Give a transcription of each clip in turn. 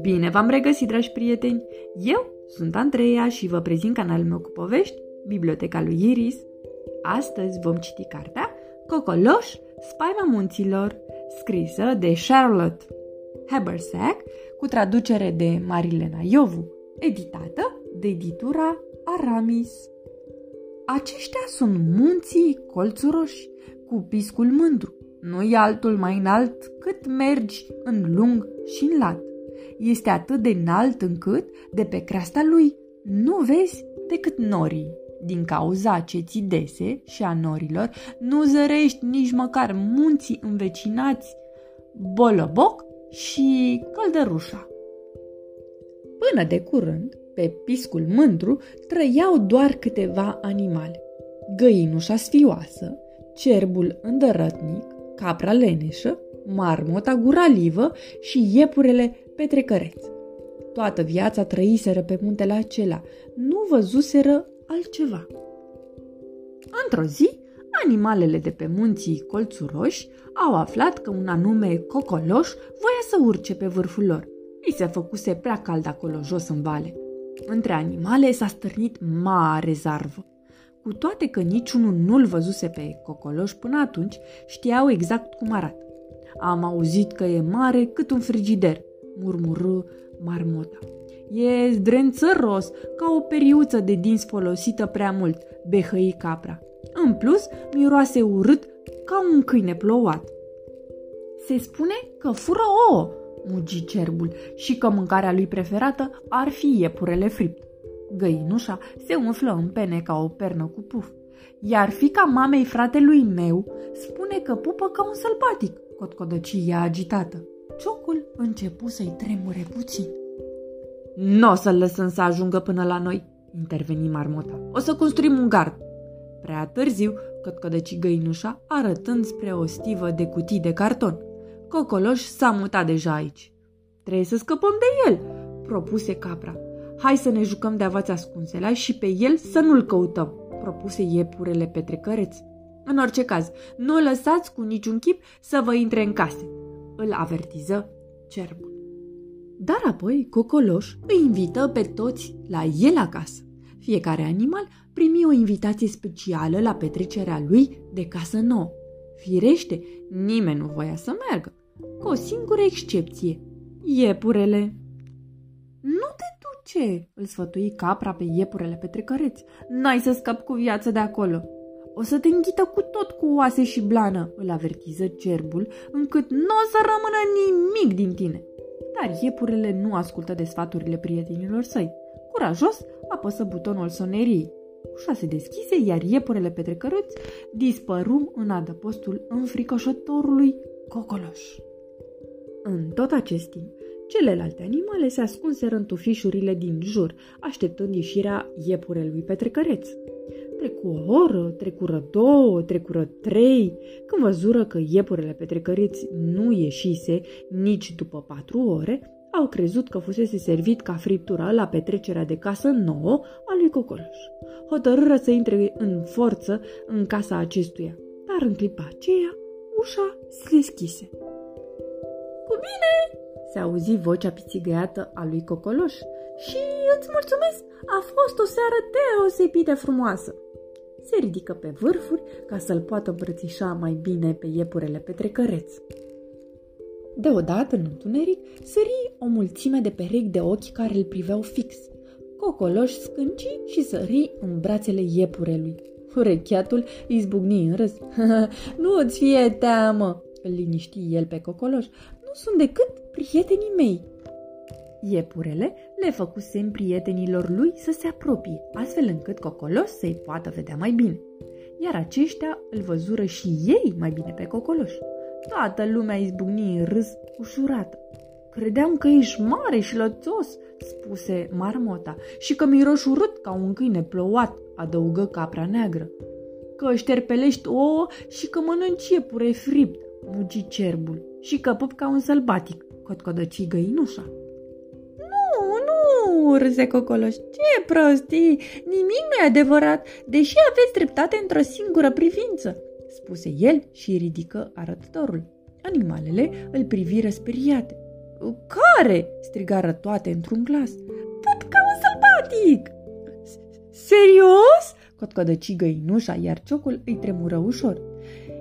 Bine v-am regăsit, dragi prieteni! Eu sunt Andreea și vă prezint canalul meu cu povești, Biblioteca lui Iris. Astăzi vom citi cartea Cocoloș, spaima munților, scrisă de Charlotte Habersack, cu traducere de Marilena Iovu, editată de editura Aramis. Aceștia sunt munții colțuroși, cu piscul mândru. Nu e altul mai înalt cât mergi în lung și în lat. Este atât de înalt încât, de pe creasta lui, nu vezi decât norii. Din cauza ceții dese și a norilor, nu zărești nici măcar munții învecinați, Boloboc și Căldărușa. Până de curând, pe piscul mândru trăiau doar câteva animale. Găinușa sfioasă, cerbul îndărătnic, capra leneșă, marmota guralivă și iepurele petrecăreț. Toată viața trăiseră pe muntele acela, nu văzuseră altceva. Într-o zi, animalele de pe munții colțuroși au aflat că un anume cocoloș voia să urce pe vârful lor. I se făcuse prea cald acolo jos în vale. Între animale s-a stârnit mare zarvă. Cu toate că niciunul nu-l văzuse pe cocoloș până atunci, știau exact cum arată. Am auzit că e mare cât un frigider, murmură marmota. E zdrențăros, ca o periuță de dinți folosită prea mult, behăi capra. În plus, miroase urât ca un câine plouat. Se spune că fură ouă, mugi cerbul, și că mâncarea lui preferată ar fi iepurele fript. Găinușa se umflă în pene ca o pernă cu puf. Iar fica mamei fratelui meu spune că pupă ca un sălbatic, cotcodăcia agitată. Ciocul începu să-i tremure puțin. Nu o să-l lăsăm să ajungă până la noi, interveni marmota. O să construim un gard. Prea târziu, cătcădăci găinușa, arătând spre o stivă de cutii de carton. Cocoloș s-a mutat deja aici. Trebuie să scăpăm de el, propuse capra. Hai să ne jucăm de avați ascunsela și pe el să nu-l căutăm, propuse iepurele petrecăreț. În orice caz, nu lăsați cu niciun chip să vă intre în case, îl avertiză cerbul. Dar apoi Cocoloș îi invită pe toți la el acasă. Fiecare animal primi o invitație specială la petrecerea lui de casă nouă. Firește, nimeni nu voia să meargă, cu o singură excepție, iepurele. Nu te duce, îl sfătui capra pe iepurele petrecăreți. N-ai să scapi cu viață de acolo. O să te înghită cu tot cu oase și blană, îl avertiză cerbul, încât nu o să rămână nimic din tine. Dar iepurele nu ascultă de sfaturile prietenilor săi. Curajos, apăsă butonul sonerii. Ușa se deschise, iar iepurele petrecăruți dispăru în adăpostul înfricoșătorului cocoloș. În tot acest timp, celelalte animale se ascunseră în tufișurile din jur, așteptând ieșirea iepurelui petrecăreț. Trecu o oră, trecură două, trecură trei, când văzură că iepurele petrecăreți nu ieșise nici după patru ore, au crezut că fusese servit ca friptura la petrecerea de casă nouă a lui Cocoloș. Hotărâră să intre în forță în casa acestuia, dar în clipa aceea ușa se deschise. Cu bine!" Se auzi vocea pițigăiată a lui Cocoloș. Și îți mulțumesc, a fost o seară deosebit de frumoasă se ridică pe vârfuri ca să-l poată îmbrățișa mai bine pe iepurele petrecăreț. Deodată, în întuneric, sări o mulțime de perechi de ochi care îl priveau fix. Cocoloș scânci și sări în brațele iepurelui. Urecheatul izbucni în râs. nu îți fie teamă, îl liniști el pe Cocoloș. Nu sunt decât prietenii mei. Iepurele le făcu semn prietenilor lui să se apropie, astfel încât Cocolos să-i poată vedea mai bine. Iar aceștia îl văzură și ei mai bine pe Cocoloș. Toată lumea izbucni în râs ușurată. Credeam că ești mare și lățos, spuse marmota, și că miroși urât ca un câine plouat, adăugă capra neagră. Că șterpelești ouă și că mănânci iepure fript, mugi cerbul, și că pup ca un sălbatic, cotcodăci găinușa râse Cocoloș. Ce prostii! Nimic nu e adevărat, deși aveți dreptate într-o singură privință, spuse el și ridică arătătorul. Animalele îl priviră speriate. Care?" strigară toate într-un glas. Tot ca un sălbatic!" Serios?" cotcodăci găinușa, iar ciocul îi tremură ușor.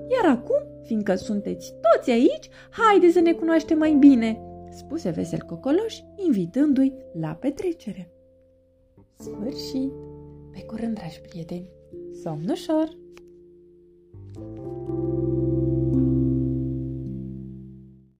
Iar acum, Fiindcă sunteți toți aici, haide să ne cunoaștem mai bine!" spuse vesel Cocoloș, invitându-i la petrecere. Sfârșit! Pe curând, dragi prieteni! Somn ușor!